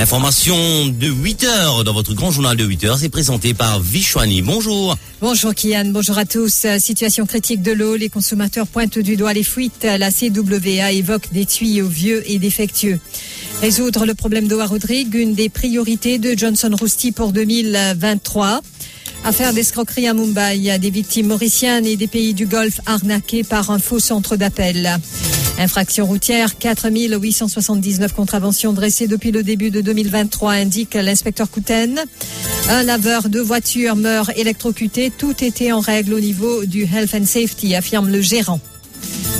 L'information de 8 heures dans votre grand journal de 8 heures, c'est présenté par Vishwani. Bonjour. Bonjour Kian, bonjour à tous. Situation critique de l'eau, les consommateurs pointent du doigt les fuites. La CWA évoque des tuyaux vieux et défectueux. Résoudre le problème d'eau à Rodrigue, une des priorités de Johnson Rousty pour 2023. Affaire d'escroquerie à Mumbai, des victimes mauriciennes et des pays du Golfe arnaqués par un faux centre d'appel. Infraction routière, 4879 contraventions dressées depuis le début de 2023, indique l'inspecteur Couten. Un laveur de voiture meurt électrocuté. Tout était en règle au niveau du Health and Safety, affirme le gérant.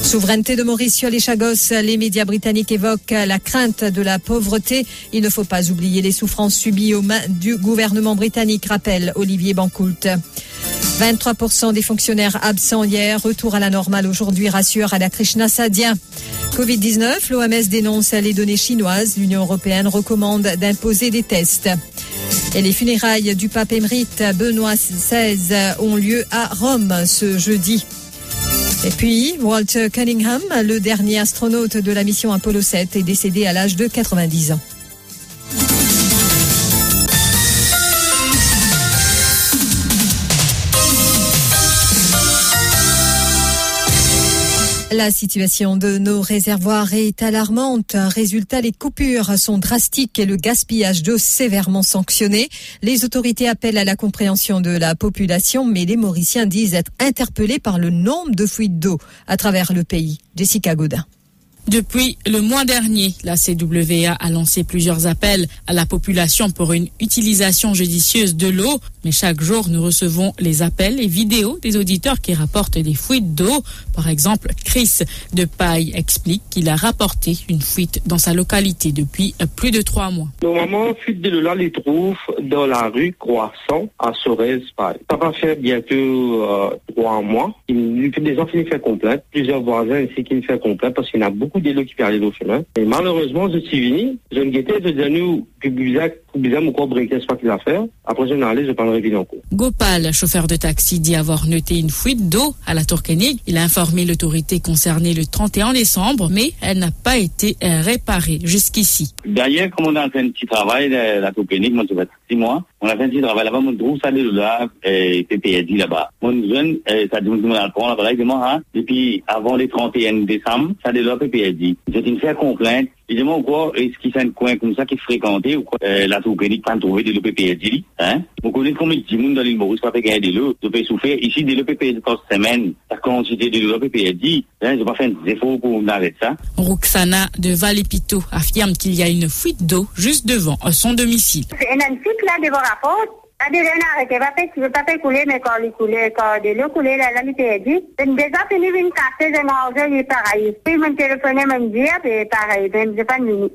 Souveraineté de Maurice sur les Chagos, les médias britanniques évoquent la crainte de la pauvreté. Il ne faut pas oublier les souffrances subies aux mains du gouvernement britannique, rappelle Olivier Bancoult. 23% des fonctionnaires absents hier, retour à la normale aujourd'hui, rassure à la Krishna Sadien. Covid-19, l'OMS dénonce les données chinoises. L'Union européenne recommande d'imposer des tests. Et les funérailles du pape émérite Benoît XVI ont lieu à Rome ce jeudi. Et puis, Walter Cunningham, le dernier astronaute de la mission Apollo 7, est décédé à l'âge de 90 ans. La situation de nos réservoirs est alarmante. Résultat, les coupures sont drastiques et le gaspillage d'eau sévèrement sanctionné. Les autorités appellent à la compréhension de la population, mais les Mauriciens disent être interpellés par le nombre de fuites d'eau à travers le pays. Jessica Godin. Depuis le mois dernier, la CWA a lancé plusieurs appels à la population pour une utilisation judicieuse de l'eau. Mais chaque jour, nous recevons les appels et vidéos des auditeurs qui rapportent des fuites d'eau. Par exemple, Chris de Paille explique qu'il a rapporté une fuite dans sa localité depuis plus de trois mois. Normalement, fuite de l'eau, là, les trouve dans la rue Croissant à Sorez-Paille. Ça va faire bientôt euh, trois mois. Il, des gens qui nous font plusieurs voisins ici qui nous font parce qu'il y en a beaucoup de l'eau qui perd nos chemins. Et malheureusement, je suis venu, je me guettais, je disais nous, que bizarre, bizarre, mon corps briquet, c'est pas qu'il a faire. Après, je n'allais, je parlerai bien encore. Gopal, chauffeur de taxi, dit avoir noté une fuite d'eau à la Tourquenique. Il a informé l'autorité concernée le 31 décembre, mais elle n'a pas été réparée jusqu'ici. D'ailleurs, comme on a fait un petit travail, la Tourquenique, moi, ça fait six mois, on a fait un petit travail là-bas, on trouve ça là, et PPSD là-bas. Mon jeune, ça dit, on a le prendre, hein, depuis avant les 31 décembre, ça dit là. J'ai une faire complainte. Évidemment, quoi, est-ce qu'il y a un coin comme ça qui est fréquenté ou quoi, euh, la pas trouver de l'OPPSD, hein? Vous connaissez combien de monde dans l'île Maurice pas fait gagner de l'eau, de peut souffrir. Ici, de l'OPPSD par semaine, la quantité de l'OPPSD, hein, j'ai pas fait un effort pour arrêter ça. Roxana de Valépito affirme qu'il y a une fuite d'eau juste devant son domicile. C'est fuite là devant la porte. Va pe, va pe koule, me kor li koule, kor de la mi te di. Den deja fini vin kase, je manje, yi pareil. Puis me téléphone, me dit, et pareil, ben, j'ai pas venu.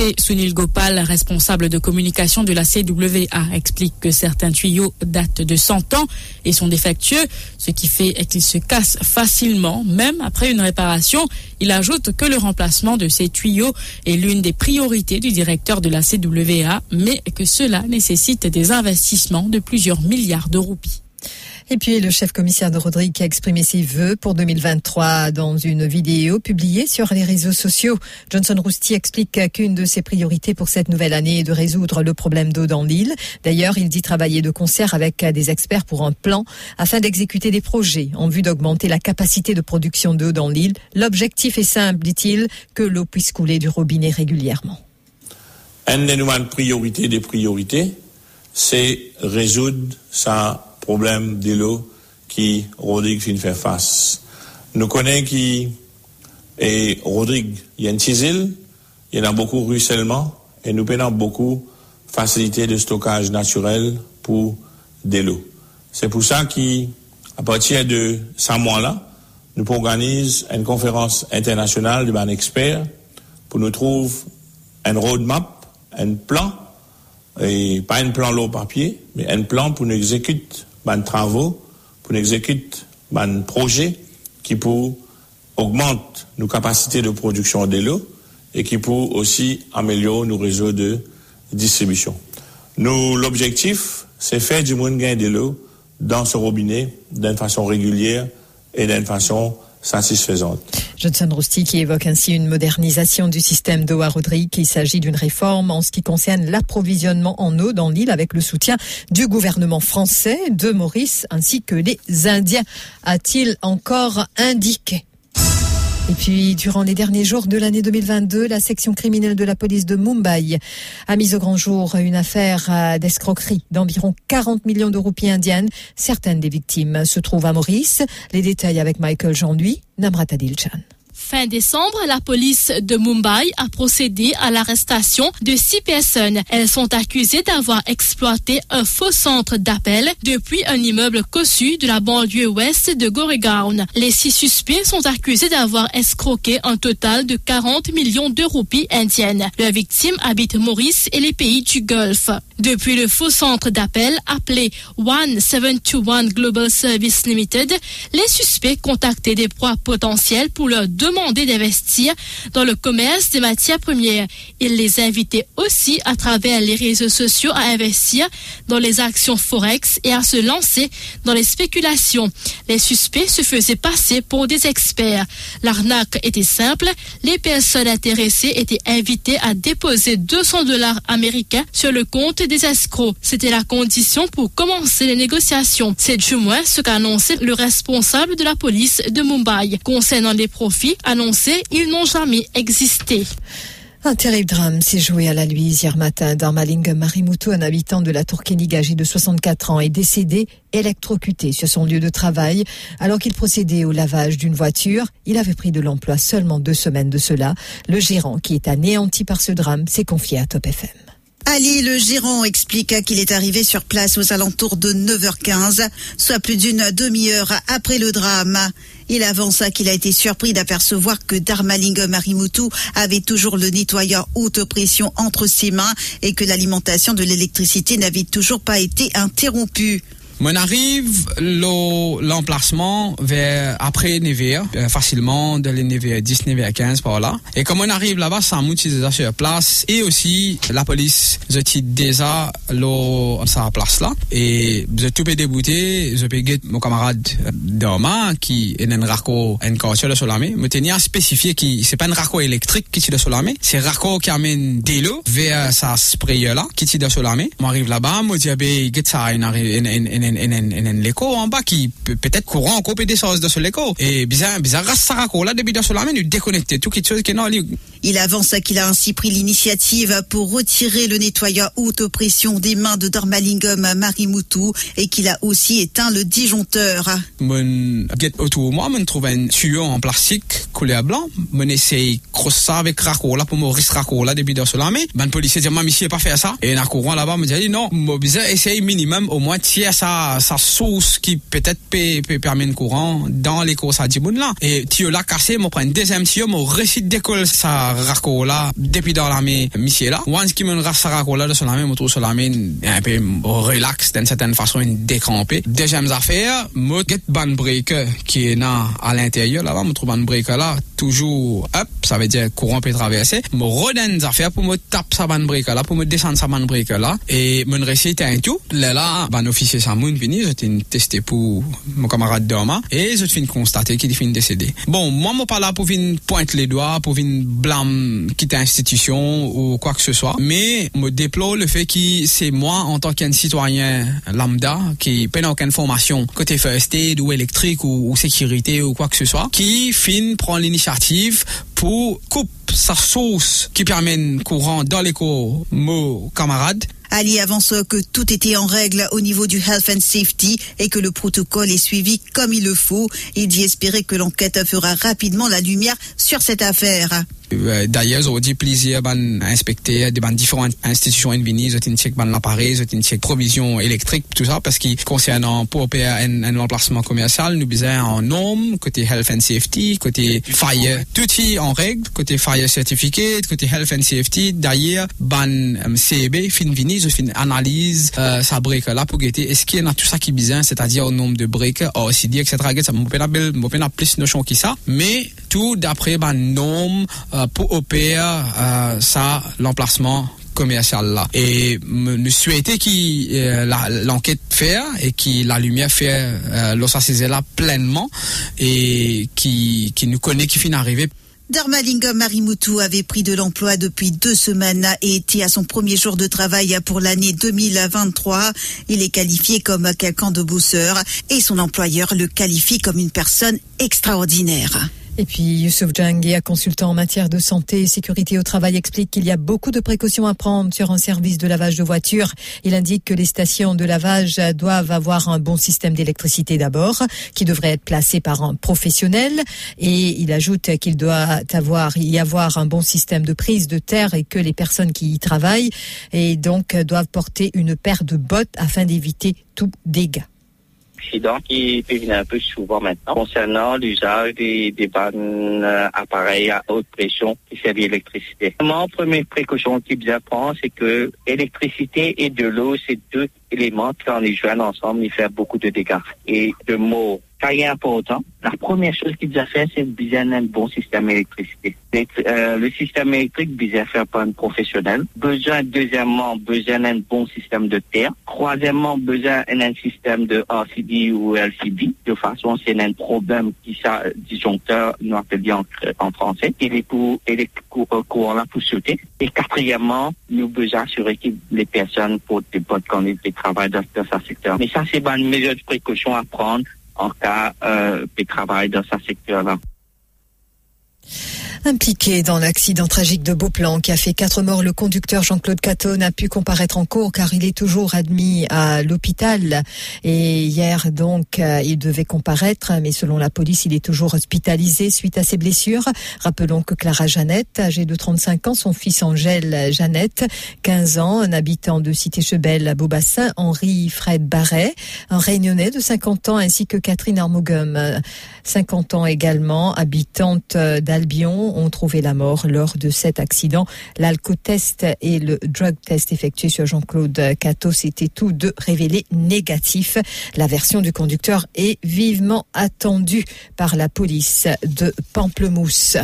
Contacté Sunil Gopal, responsable de communication de la CWA, explique que certains tuyaux datent de 100 ans et sont défectueux, ce qui fait qu'ils se cassent facilement, même après une réparation. Il ajoute que le remplacement de ces tuyaux est l'une des priorités du directeur de la CWA, mais que cela nécessite des investissements de plusieurs milliards de roupies. Et puis le chef commissaire de Rodrigue a exprimé ses vœux pour 2023 dans une vidéo publiée sur les réseaux sociaux. Johnson Rousty explique qu'une de ses priorités pour cette nouvelle année est de résoudre le problème d'eau dans l'île. D'ailleurs, il dit travailler de concert avec des experts pour un plan afin d'exécuter des projets en vue d'augmenter la capacité de production d'eau dans l'île. L'objectif est simple, dit-il, que l'eau puisse couler du robinet régulièrement. Une des priorités des priorités, c'est résoudre ça problème de l'eau qui Rodrigue fin face. Nous connaissons qui et Rodrigue, il y a une île, il y a beaucoup ruissellement et nous prenons beaucoup facilité de stockage naturel pour de l'eau. C'est pour ça qu'à partir de ce mois-là, nous organisons une conférence internationale de ban experts pour nous trouver un roadmap, un plan, et pas un plan l'eau papier, mais un plan pour nous exécuter ban travou, pou n'exekite ban proje ki pou augmente nou kapasite de produksyon de l'eau et ki pou osi amelyore nou rezo de distribisyon. Nou l'objektif, se fè du moun gain de l'eau dans se robinet d'un fason regulier et d'un fason Johnson Rousty qui évoque ainsi une modernisation du système d'eau à Rodrigue. Il s'agit d'une réforme en ce qui concerne l'approvisionnement en eau dans l'île avec le soutien du gouvernement français, de Maurice ainsi que les Indiens, a-t-il encore indiqué. Et puis, durant les derniers jours de l'année 2022, la section criminelle de la police de Mumbai a mis au grand jour une affaire d'escroquerie d'environ 40 millions de roupies indiennes. Certaines des victimes se trouvent à Maurice. Les détails avec Michael Jean-Louis, Namrata Dilchan. Fin décembre, la police de Mumbai a procédé à l'arrestation de six personnes. Elles sont accusées d'avoir exploité un faux centre d'appel depuis un immeuble cossu de la banlieue ouest de Goregaon. Les six suspects sont accusés d'avoir escroqué un total de 40 millions de roupies indiennes. Leurs victimes habitent Maurice et les pays du Golfe. Depuis le faux centre d'appel appelé 1721 Global Service Limited, les suspects contactaient des proies potentielles pour leur demander d'investir dans le commerce des matières premières. Ils les invitaient aussi à travers les réseaux sociaux à investir dans les actions forex et à se lancer dans les spéculations. Les suspects se faisaient passer pour des experts. L'arnaque était simple. Les personnes intéressées étaient invitées à déposer 200 dollars américains sur le compte des escrocs. C'était la condition pour commencer les négociations. C'est du moins ce qu'a annoncé le responsable de la police de Mumbai. Concernant les profits annoncés, ils n'ont jamais existé. Un terrible drame s'est joué à la Luise hier matin. Darmaling Marimutu, un habitant de la Tourkénig âgé de 64 ans, est décédé électrocuté sur son lieu de travail alors qu'il procédait au lavage d'une voiture. Il avait pris de l'emploi seulement deux semaines de cela. Le gérant, qui est anéanti par ce drame, s'est confié à Top FM. Ali, le gérant, explique qu'il est arrivé sur place aux alentours de 9h15, soit plus d'une demi-heure après le drame. Il avança qu'il a été surpris d'apercevoir que Darmaling Marimutu avait toujours le nettoyeur haute pression entre ses mains et que l'alimentation de l'électricité n'avait toujours pas été interrompue. On arrive l'emplacement vers après Nevers, euh, facilement de les Nevers 10, Nevers 15 par là. Et comme on arrive là-bas, ça monte déjà sur place. Et aussi la police, je déjà sa place là. Et je tout peux débouter, je peux mon camarade Doma qui est un raccord un corps la main, me tenir à spécifier que c'est pas un raccord électrique qui tire la main, c'est un raccord qui amène de l'eau vers sa sprayer là qui tire la main. On arrive là-bas, moi dis ben get ça une en l'écho en bas qui peut-être courant en copie des choses de ce l'écho. Et bizarre, bizarre, ça là, depuis dans la main, nous déconnecter tout quelque chose qui est non, il avance qu'il a ainsi pris l'initiative pour retirer le nettoyeur haute pression des mains de Darmalingum Marimutu et qu'il a aussi éteint le disjoncteur. Mon get autour moi, me trouve un tuyau en plastique collé à blanc. Mon essaye crosser avec raco là pour me risque raco là depuis dans la main. Ben policier dit, moi, monsieur, pas faire ça. Et un courant là-bas me dit, non, moi, bizarre, essaye minimum au moins tirer sa, sa source qui peut-être peut, permettre le courant dans les courses à Djiboun là. Et tuyau là cassé, moi, prends un deuxième tuyau, moi, récite d'école ça Rakola depi dan lame misye la. Wans ki men ras Rakola de solame, mou tou solame un pe relax den seten fason dekrampe. Dejem zafer, mou get ban breke ki nan al interye la va, mou tou ban breke la toujours up ça veut dire courant peut traverser. Me redonne des affaires pour me taper sa ban breaker là pour me descendre sa ban breaker là et me réciter un tout. Là là ban officier Samoun venu je t'ai testé pour mon camarade Doma. Et je t'ai constater qu'il est décédé. Bon moi je pas là pour venir pointer les doigts pour venir blâmer quitter institution ou quoi que ce soit. Mais me déplore le fait que c'est moi, en tant qu'un citoyen lambda, qui n'a aucune formation côté first aid ou électrique ou, sécurité ou quoi que ce soit, qui fin prend l'initiative pour couper sa source qui permet courant dans les cours, mon camarade. Ali avance que tout était en règle au niveau du health and safety et que le protocole est suivi comme il le faut. Il dit espérer que l'enquête fera rapidement la lumière sur cette affaire. Euh, d'ailleurs, j'ai dit plaisir ban inspecter des différentes institutions en vini, j'ai check l'appareil, j'ai check provision électrique, tout ça, parce qu'il concernant pour un, un emplacement commercial, nous besoin en normes, côté health and safety, côté fire, tout est en règle, côté fire certificate, côté health and safety. D'ailleurs, ban um, CB, fin vini, je fin analyse, euh, sa brique là pour guetter, est-ce qu'il y a tout ça qui est besoin, c'est-à-dire au nombre de briques, OCD, etc. Ça m'a plus notion que ça, mais tout d'après ban euh, pour opérer euh, ça, l'emplacement commercial là. Et nous souhaitons que l'enquête fait et que la lumière fait euh, là pleinement et qui, qui nous connaît qui finit d'arriver. Darmalingam Marimoutou avait pris de l'emploi depuis deux semaines et était à son premier jour de travail pour l'année 2023. Il est qualifié comme quelqu'un de bosseur et son employeur le qualifie comme une personne extraordinaire. Et puis Youssouf un consultant en matière de santé et sécurité au travail, explique qu'il y a beaucoup de précautions à prendre sur un service de lavage de voitures. Il indique que les stations de lavage doivent avoir un bon système d'électricité d'abord, qui devrait être placé par un professionnel. Et il ajoute qu'il doit avoir, y avoir un bon système de prise de terre et que les personnes qui y travaillent et donc doivent porter une paire de bottes afin d'éviter tout dégât accident qui venir un peu souvent maintenant concernant l'usage des, des euh, appareils à haute pression qui servent l'électricité. La première précaution qu'il bien prendre, c'est que l'électricité et de l'eau, c'est deux éléments qui, quand les joignent ensemble, ils font beaucoup de dégâts. Et de La première chose qu'il a fait, c'est bien un bon système d'électricité. Euh, le système électrique, bien faire par un professionnel. Besoin, deuxièmement, besoin d'un bon système de terre. Troisièmement, besoin d'un système de RCD ou LCD. De façon, c'est un problème qui ça, disjoncteur, nous appelons en, en français. Il est courant là pour sauter. Et quatrièmement, nous besoin assurer que les personnes pour des bonnes conditions de travail dans, dans ce secteur. Mais ça, c'est une mesure de précaution à prendre en cas euh, de travail dans ce secteur-là. Impliqué dans l'accident tragique de Beauplan qui a fait quatre morts, le conducteur Jean-Claude Caton n'a pu comparaître en cours car il est toujours admis à l'hôpital. Et hier, donc, euh, il devait comparaître, mais selon la police, il est toujours hospitalisé suite à ses blessures. Rappelons que Clara Jeannette, âgée de 35 ans, son fils Angèle Jeannette, 15 ans, un habitant de Cité-Chebel à Beaubassin, Henri Fred Barret, un réunionnais de 50 ans, ainsi que Catherine Armogum, 50 ans également, habitante d'Albion, ont trouvé la mort lors de cet accident. L'alcotest et le drug test effectué sur Jean-Claude Cato s'étaient tous deux révélés négatifs. La version du conducteur est vivement attendue par la police de Pamplemousse.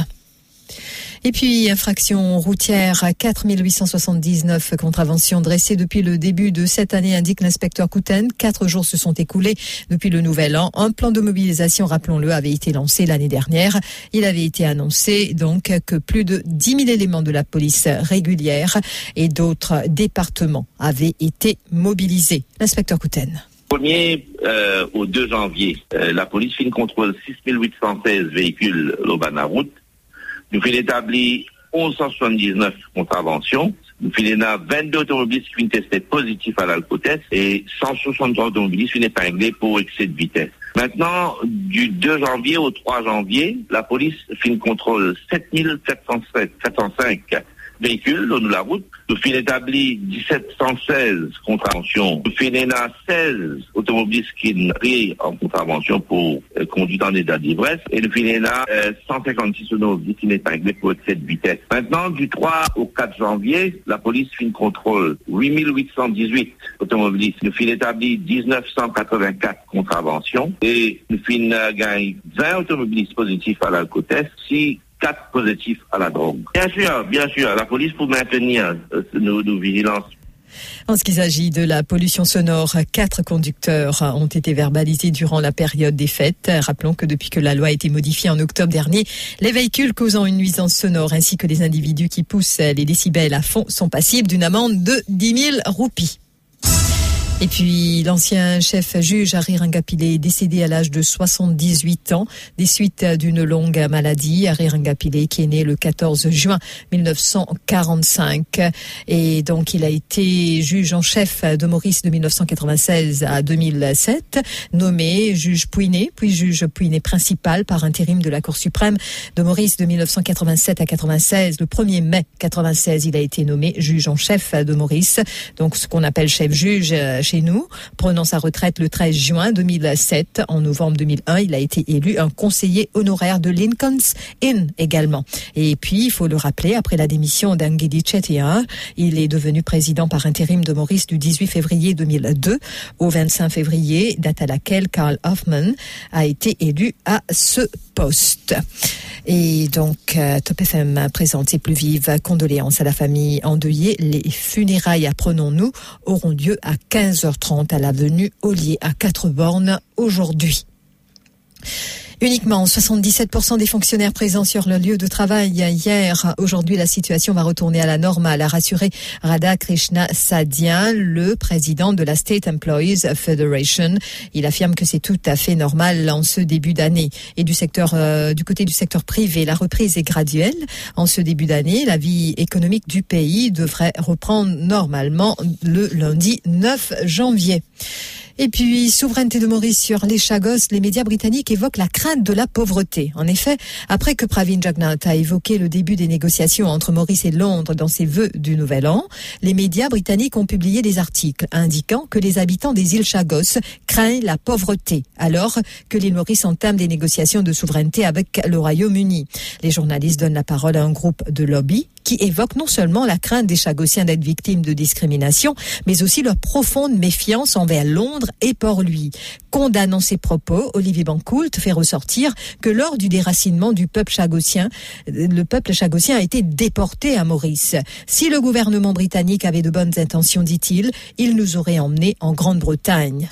Et puis, infraction routière à 4879 contraventions dressées depuis le début de cette année, indique l'inspecteur Couten. Quatre jours se sont écoulés depuis le nouvel an. Un plan de mobilisation, rappelons-le, avait été lancé l'année dernière. Il avait été annoncé donc que plus de 10 000 éléments de la police régulière et d'autres départements avaient été mobilisés. L'inspecteur Couten. 1er euh, au 2 janvier, euh, la police une contrôle 6816 véhicules au route nous finissons établi 1179 contraventions. Nous finissons 22 automobilistes qui ont testé positif à l'alcotest et 163 automobilistes qui sont épinglés pour excès de vitesse. Maintenant, du 2 janvier au 3 janvier, la police fait contrôle 7705 véhicules au la route. Nous finissons établi 1716 contraventions. Nous finissons 16 automobilistes qui pris en contravention pour euh, conduite en état d'ivresse. Et nous finissons 156 automobilistes qui épinglés pour excès de vitesse. Maintenant, du 3 au 4 janvier, la police une contrôle 8818 automobilistes. Nous finissons établi 1984 contraventions. Et nous finissons gagné 20 automobilistes positifs à l'alcotest. Si quatre positifs à la drogue. Bien sûr, bien sûr, la police pour maintenir euh, nos, vigilances en ce qui s'agit de la pollution sonore, quatre conducteurs ont été verbalisés durant la période des fêtes. Rappelons que depuis que la loi a été modifiée en octobre dernier, les véhicules causant une nuisance sonore ainsi que les individus qui poussent les décibels à fond sont passibles d'une amende de 10 000 roupies. Et puis l'ancien chef juge Harry Rangapile est décédé à l'âge de 78 ans des suites d'une longue maladie. Harry Rangapile qui est né le 14 juin 1945 et donc il a été juge en chef de Maurice de 1996 à 2007, nommé juge Pouiné, puis juge Pouiné principal par intérim de la Cour suprême de Maurice de 1987 à 96. Le 1er mai 96, il a été nommé juge en chef de Maurice, donc ce qu'on appelle chef juge chez nous, prenant sa retraite le 13 juin 2007. En novembre 2001, il a été élu un conseiller honoraire de Lincoln's Inn également. Et puis, il faut le rappeler, après la démission d'Angedi Chetia, il est devenu président par intérim de Maurice du 18 février 2002 au 25 février, date à laquelle Karl Hoffman a été élu à ce poste. Et donc, euh, Top FM présente ses plus vives condoléances à la famille endeuillée. Les funérailles, apprenons-nous, auront lieu à 15h30 à l'avenue Ollier à quatre bornes aujourd'hui. Uniquement 77% des fonctionnaires présents sur le lieu de travail hier. Aujourd'hui, la situation va retourner à la normale, a rassuré Radha Krishna Sadyan, le président de la State Employees Federation. Il affirme que c'est tout à fait normal en ce début d'année. Et du secteur, euh, du côté du secteur privé, la reprise est graduelle. En ce début d'année, la vie économique du pays devrait reprendre normalement le lundi 9 janvier. Et puis, souveraineté de Maurice sur les Chagos, les médias britanniques évoquent la crainte de la pauvreté. En effet, après que Pravin Jagnat a évoqué le début des négociations entre Maurice et Londres dans ses vœux du Nouvel An, les médias britanniques ont publié des articles indiquant que les habitants des îles Chagos craignent la pauvreté, alors que l'île Maurice entame des négociations de souveraineté avec le Royaume-Uni. Les journalistes donnent la parole à un groupe de lobby qui évoque non seulement la crainte des Chagossiens d'être victimes de discrimination, mais aussi leur profonde méfiance envers Londres et Port-Louis. Condamnant ces propos, Olivier Bancoult fait ressortir que lors du déracinement du peuple chagossien, le peuple chagossien a été déporté à Maurice. Si le gouvernement britannique avait de bonnes intentions, dit-il, il nous aurait emmenés en Grande-Bretagne.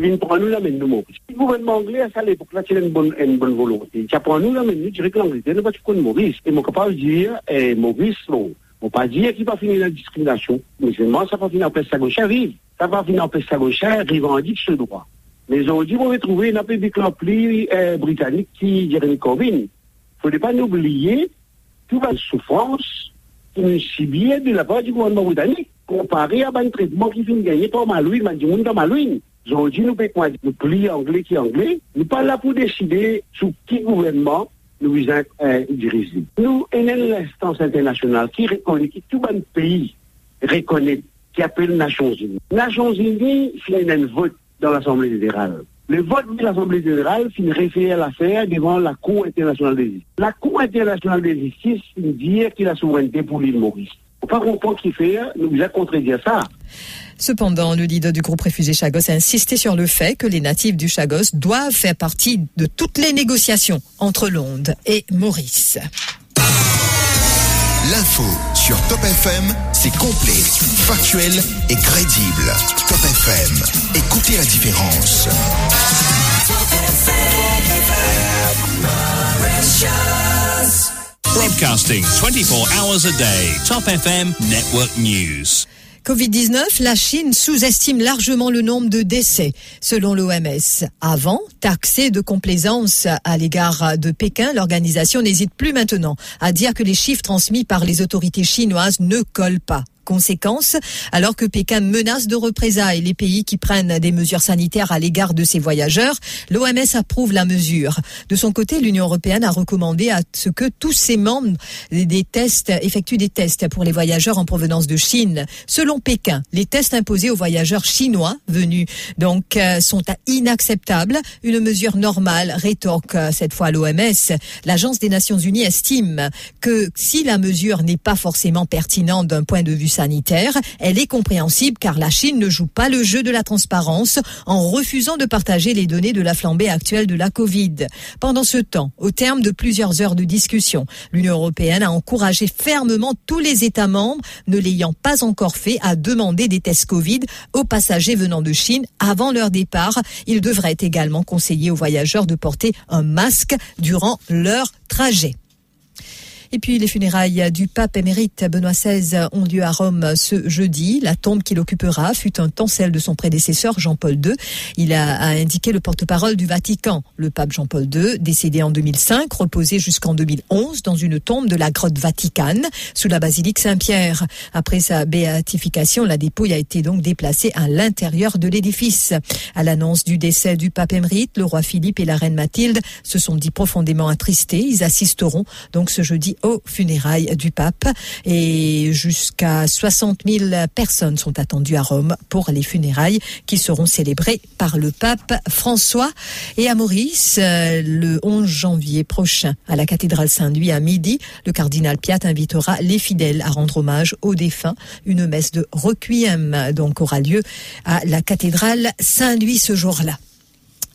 Vient prendre nous la main de Maurice. Le gouvernement anglais, à cette époque-là, c'est une bonne, une bonne volonté. Il a pris nous la main, nous dirait que l'Angleterre ne va pas Maurice. Et mon capable de dire, eh, Maurice, non. On ne pas dire qu'il va finir la discrimination. Mais seulement, ça va finir en peste gauche arrive. Ça va finir en peste gauche en dit ce droit. Mais on dit qu'on va trouver une public rempli euh, britannique qui Jeremy Corbyn. Il ne faut pas oublier toute la souffrance qui nous subit de la part du gouvernement britannique comparé à un traitement qui finit gagné par Malouine, Mandimoun dans Malouine. Jodi nou pek mwen di nou pli angle ki angle, nou pa la pou deside sou ki gouvenman nou vizan eh, dirizi. Nou enen l'instance internasyonal ki rekone ki tout ban peyi rekone ki apel Nation Zini. Nation Zini fin enen vote dans l'Assemblée Générale. Le vote de l'Assemblée Générale fin référé à l'affaire devant la Cour Internationale des Justices. La Cour Internationale des Justices fin dire ki la souveraineté pou l'île Maurice. On pas comprendre qui fait, nous contredire ça. Cependant, le leader du groupe réfugié Chagos a insisté sur le fait que les natifs du Chagos doivent faire partie de toutes les négociations entre Londres et Maurice. L'info sur Top FM, c'est complet, factuel et crédible. Top FM, écoutez la différence. Broadcasting 24 hours a day. Top FM Network News. Covid-19, la Chine sous-estime largement le nombre de décès, selon l'OMS. Avant, taxée de complaisance à l'égard de Pékin, l'organisation n'hésite plus maintenant à dire que les chiffres transmis par les autorités chinoises ne collent pas. Conséquence, alors que Pékin menace de représailles les pays qui prennent des mesures sanitaires à l'égard de ces voyageurs, l'OMS approuve la mesure. De son côté, l'Union européenne a recommandé à ce que tous ses membres des tests effectuent des tests pour les voyageurs en provenance de Chine. Selon Pékin, les tests imposés aux voyageurs chinois venus donc euh, sont inacceptables. Une mesure normale, rétorque euh, cette fois l'OMS. L'Agence des Nations Unies estime que si la mesure n'est pas forcément pertinente d'un point de vue elle est compréhensible car la Chine ne joue pas le jeu de la transparence en refusant de partager les données de la flambée actuelle de la Covid. Pendant ce temps, au terme de plusieurs heures de discussion, l'Union européenne a encouragé fermement tous les États membres ne l'ayant pas encore fait à demander des tests Covid aux passagers venant de Chine avant leur départ. Il devrait également conseiller aux voyageurs de porter un masque durant leur trajet. Et puis les funérailles du pape émérite Benoît XVI ont lieu à Rome ce jeudi. La tombe qu'il occupera fut un temps celle de son prédécesseur Jean-Paul II. Il a, indiqué le porte-parole du Vatican. Le pape Jean-Paul II, décédé en 2005, reposait jusqu'en 2011 dans une tombe de la grotte Vaticane sous la basilique Saint-Pierre. Après sa béatification, la dépouille a été donc déplacée à l'intérieur de l'édifice. À l'annonce du décès du pape émérite, le roi Philippe et la reine Mathilde se sont dit profondément attristés. Ils assisteront donc ce jeudi aux funérailles du pape. Et jusqu'à 60 000 personnes sont attendues à Rome pour les funérailles qui seront célébrées par le pape François. Et à Maurice, euh, le 11 janvier prochain, à la cathédrale Saint-Louis à midi, le cardinal Piat invitera les fidèles à rendre hommage aux défunts. Une messe de requiem donc aura lieu à la cathédrale Saint-Louis ce jour-là.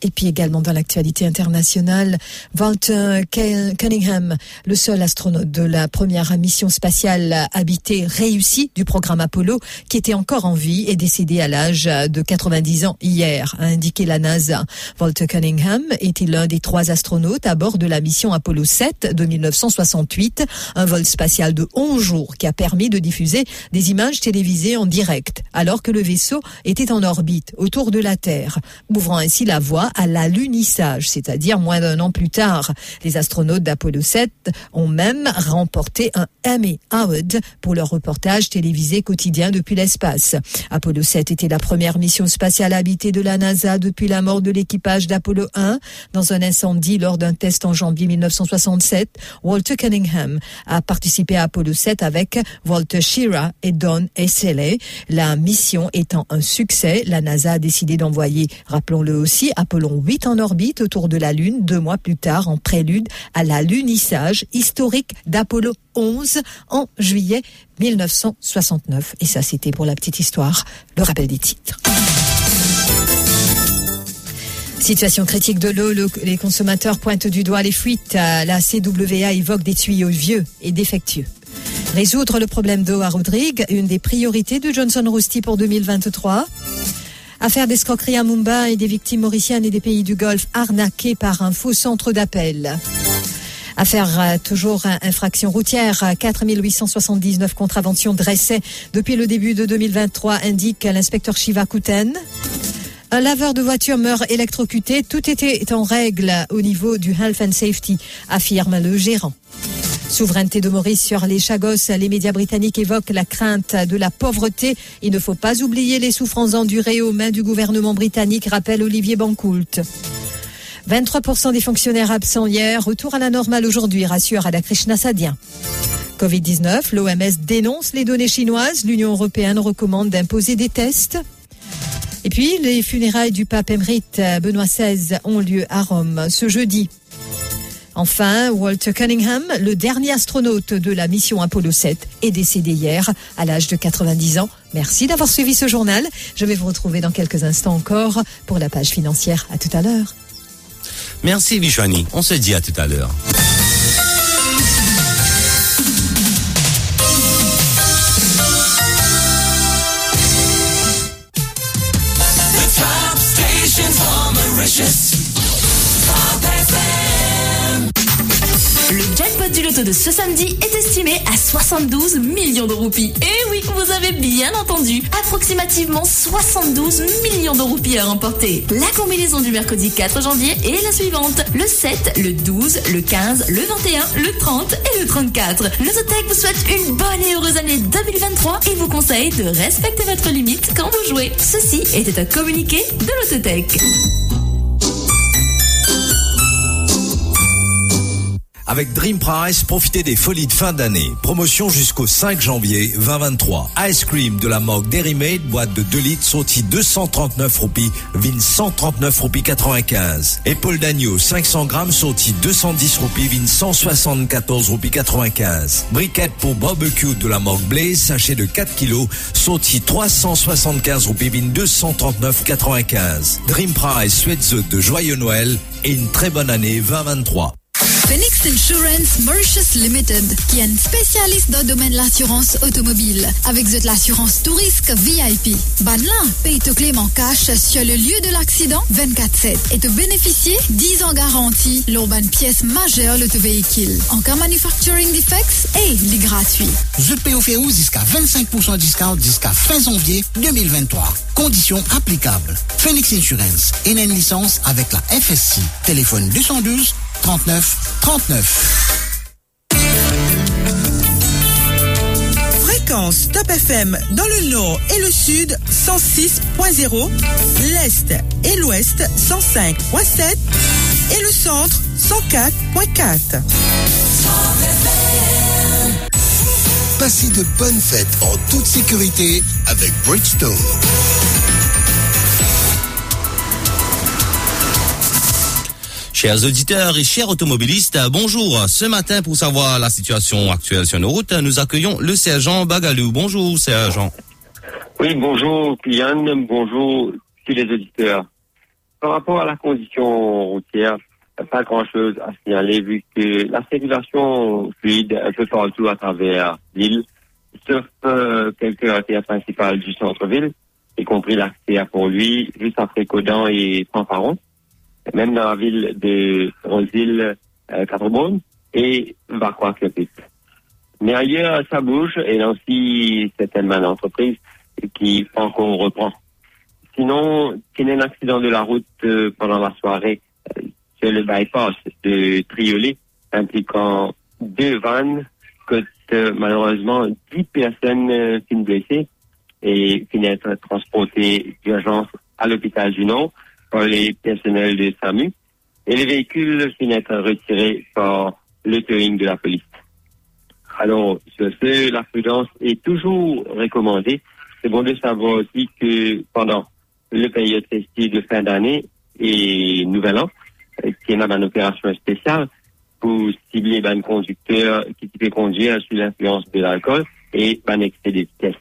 Et puis également dans l'actualité internationale, Walter Cunningham, le seul astronaute de la première mission spatiale habitée réussie du programme Apollo, qui était encore en vie, est décédé à l'âge de 90 ans hier, a indiqué la NASA. Walter Cunningham était l'un des trois astronautes à bord de la mission Apollo 7 de 1968, un vol spatial de 11 jours qui a permis de diffuser des images télévisées en direct, alors que le vaisseau était en orbite autour de la Terre, ouvrant ainsi la voie à l'alunissage, c'est-à-dire moins d'un an plus tard. Les astronautes d'Apollo 7 ont même remporté un Emmy Award pour leur reportage télévisé quotidien depuis l'espace. Apollo 7 était la première mission spatiale habitée de la NASA depuis la mort de l'équipage d'Apollo 1 dans un incendie lors d'un test en janvier 1967. Walter Cunningham a participé à Apollo 7 avec Walter Schirra et Don Essele. La mission étant un succès, la NASA a décidé d'envoyer, rappelons-le aussi, 8 en orbite autour de la Lune deux mois plus tard en prélude à l'alunissage historique d'Apollo 11 en juillet 1969. Et ça, c'était pour la petite histoire, le rappel des titres. Situation critique de l'eau, les consommateurs pointent du doigt les fuites. La CWA évoque des tuyaux vieux et défectueux. Résoudre le problème d'eau à Rodrigue, une des priorités de Johnson Rousty pour 2023. Affaire d'escroquerie à Mumbai et des victimes mauriciennes et des pays du Golfe arnaquées par un faux centre d'appel. Affaire euh, toujours infraction routière, 4879 contraventions dressées depuis le début de 2023, indique l'inspecteur Shiva Kuten. Un laveur de voiture meurt électrocuté. Tout était en règle au niveau du Health and Safety, affirme le gérant. Souveraineté de Maurice sur les Chagos, les médias britanniques évoquent la crainte de la pauvreté. Il ne faut pas oublier les souffrances endurées aux mains du gouvernement britannique, rappelle Olivier Bancoult. 23% des fonctionnaires absents hier, retour à la normale aujourd'hui, rassure Krishna Sadien. Covid-19, l'OMS dénonce les données chinoises, l'Union européenne recommande d'imposer des tests. Et puis, les funérailles du pape émérite Benoît XVI ont lieu à Rome ce jeudi. Enfin, Walter Cunningham, le dernier astronaute de la mission Apollo 7, est décédé hier à l'âge de 90 ans. Merci d'avoir suivi ce journal. Je vais vous retrouver dans quelques instants encore pour la page financière. À tout à l'heure. Merci Vishwani. On se dit à tout à l'heure. De ce samedi est estimé à 72 millions de roupies. Et oui, vous avez bien entendu, approximativement 72 millions de roupies à remporter. La combinaison du mercredi 4 janvier est la suivante. Le 7, le 12, le 15, le 21, le 30 et le 34. L'Autotech vous souhaite une bonne et heureuse année 2023 et vous conseille de respecter votre limite quand vous jouez. Ceci était un communiqué de l'Autotech. Avec Dream Price, profitez des folies de fin d'année. Promotion jusqu'au 5 janvier 2023. Ice Cream de la marque Dairy boîte de 2 litres, sortie 239 roupies, vine 139 roupies 95. Épaule d'agneau 500 grammes, sortie 210 roupies, vine 174 roupies 95. Briquette pour barbecue de la marque Blaze, sachet de 4 kilos, sortie 375 roupies, vine 239 95. Dream Price, souhaite de joyeux Noël et une très bonne année 2023. Phoenix Insurance Mauritius Limited, qui est un spécialiste dans le domaine de l'assurance automobile, avec de l'assurance tout risque VIP. Banlin paye te clé en cash sur le lieu de l'accident 24-7 et te bénéficier 10 ans garantie l'urban pièce majeure de ton véhicule. En cas manufacturing defects et les gratuits. Au ferrou jusqu'à 25% discount jusqu'à fin janvier 2023. Conditions applicables. Phoenix Insurance une licence avec la FSC. Téléphone 212 39 39. Fréquence Top FM dans le nord et le sud 106.0, l'est et l'ouest 105.7 et le centre 104.4. Passez de bonnes fêtes en toute sécurité avec Bridgestone. Chers auditeurs et chers automobilistes, bonjour. Ce matin, pour savoir la situation actuelle sur nos routes, nous accueillons le sergent Bagalou. Bonjour, sergent. Oui, bonjour, Kylian. Bonjour, tous les auditeurs. Par rapport à la condition routière, pas grand-chose à signaler vu que la circulation fluide un peu partout à travers l'île, sauf euh, quelques artères principales du centre-ville, y compris l'accès à Pont-Louis, juste après Codan et Fanfaron, même dans la ville de Rosille, euh, Quatre-Bonnes et varquois Mais ailleurs, ça bouge et là aussi, certainement l'entreprise qui encore reprend. Sinon, qu'il y ait un accident de la route euh, pendant la soirée euh, sur le bypass de Triolet, impliquant deux vannes, que euh, malheureusement 10 personnes euh, sont blessées et finissent transportées d'urgence à l'hôpital du Nord par les personnels de SAMU et les véhicules finissent retirés par le towing de la police. Alors, sur ce, la prudence est toujours recommandée. C'est bon de savoir aussi que pendant le période festive de fin d'année et Nouvel An, euh, qui est une opération spéciale pour cibler les conducteurs qui peuvent conduire sous l'influence de l'alcool et ban excès de vitesse,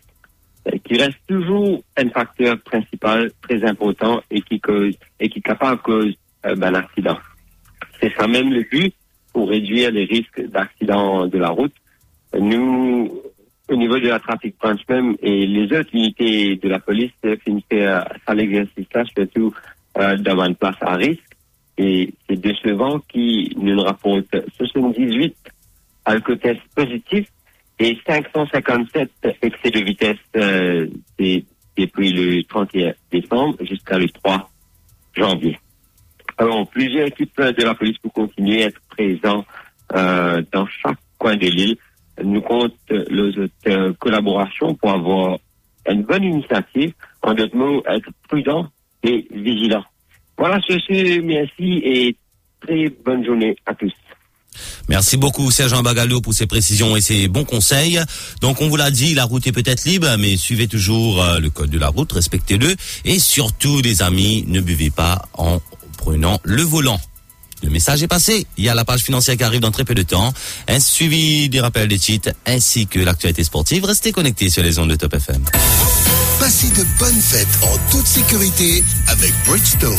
qui reste toujours un facteur principal très important et qui cause et qui capable cause euh, d'un accident. C'est ça même le but pour réduire les risques d'accident de la route. Nous, au niveau de la trafic punch même et les autres unités de la police euh, finissent à faire l'exercice là, surtout euh, dans une place à risque. Et c'est décevant qui nous rapporte 78 alcotests positifs et 557 excès de vitesse euh, depuis le 31 décembre jusqu'à le 3 janvier. Alors, plusieurs équipes de la police pour continuer à être présents euh, dans chaque coin de l'île. Nous compte les euh, collaboration pour avoir une bonne initiative. En d'autres mots, être prudent et vigilant. Voilà, sur ce, merci et très bonne journée à tous. Merci beaucoup, Sergent Bagalou, pour ces précisions et ces bons conseils. Donc, on vous l'a dit, la route est peut-être libre, mais suivez toujours euh, le code de la route, respectez-le. Et surtout, les amis, ne buvez pas en prenant le volant. Le message est passé. Il y a la page financière qui arrive dans très peu de temps. Un suivi des rappels des titres ainsi que l'actualité sportive. Restez connectés sur les ondes de Top FM. Passez de bonnes fêtes en toute sécurité avec Bridgestone.